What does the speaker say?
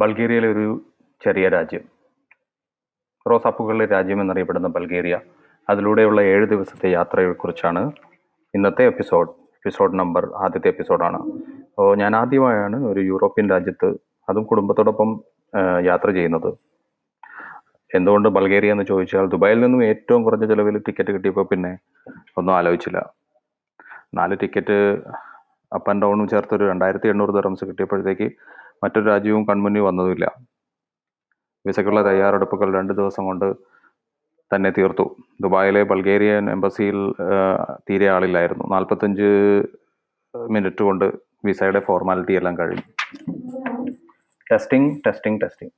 ബൾഗേറിയയിലെ ഒരു ചെറിയ രാജ്യം. റോസാപ്പുകളുടെ രാജ്യം എന്നറിയപ്പെടുന്ന ബൾഗേറിയ അതിലൂടെയുള്ള ഏഴ് ദിവസത്തെ യാത്രയെക്കുറിച്ചാണ് ഇന്നത്തെ എപ്പിസോഡ് എപ്പിസോഡ് നമ്പർ ആദ്യത്തെ എപ്പിസോഡാണ്. അപ്പോൾ ഞാൻ ആദ്യമായാണ് ഒരു യൂറോപ്യൻ രാജ്യത്ത് അതും കുടുംബത്തോടൊപ്പം യാത്ര ചെയ്യുന്നത്. എന്തുകൊണ്ട് ബൾഗേറിയ എന്ന് ചോദിച്ചാൽ ദുബായിൽ നിന്നും ഏറ്റവും കുറഞ്ഞ ചിലവിൽ ടിക്കറ്റ് കിട്ടിയപ്പോൾ പിന്നെ ഒന്നും ആലോചിച്ചില്ല. നാല് ടിക്കറ്റ് അപ്പ് ആൻഡ് ഡൗണും ചേർത്ത് ഒരു രണ്ടായിരത്തി എണ്ണൂറ് ദറംസ് കിട്ടിയപ്പോഴത്തേക്ക് മറ്റൊരു രാജ്യവും കൺമുന്നിൽ വന്നതുമില്ല. വിസയ്ക്കുള്ള തയ്യാറെടുപ്പുകൾ രണ്ട് ദിവസം കൊണ്ട് തന്നെ തീർത്തു. ദുബായിലെ ബൾഗേറിയൻ എംബസിയിൽ തീരെ ആളില്ലായിരുന്നു. നാൽപ്പത്തഞ്ച് മിനിറ്റ് കൊണ്ട് വിസയുടെ ഫോർമാലിറ്റി എല്ലാം കഴിഞ്ഞു. Testing testing testing.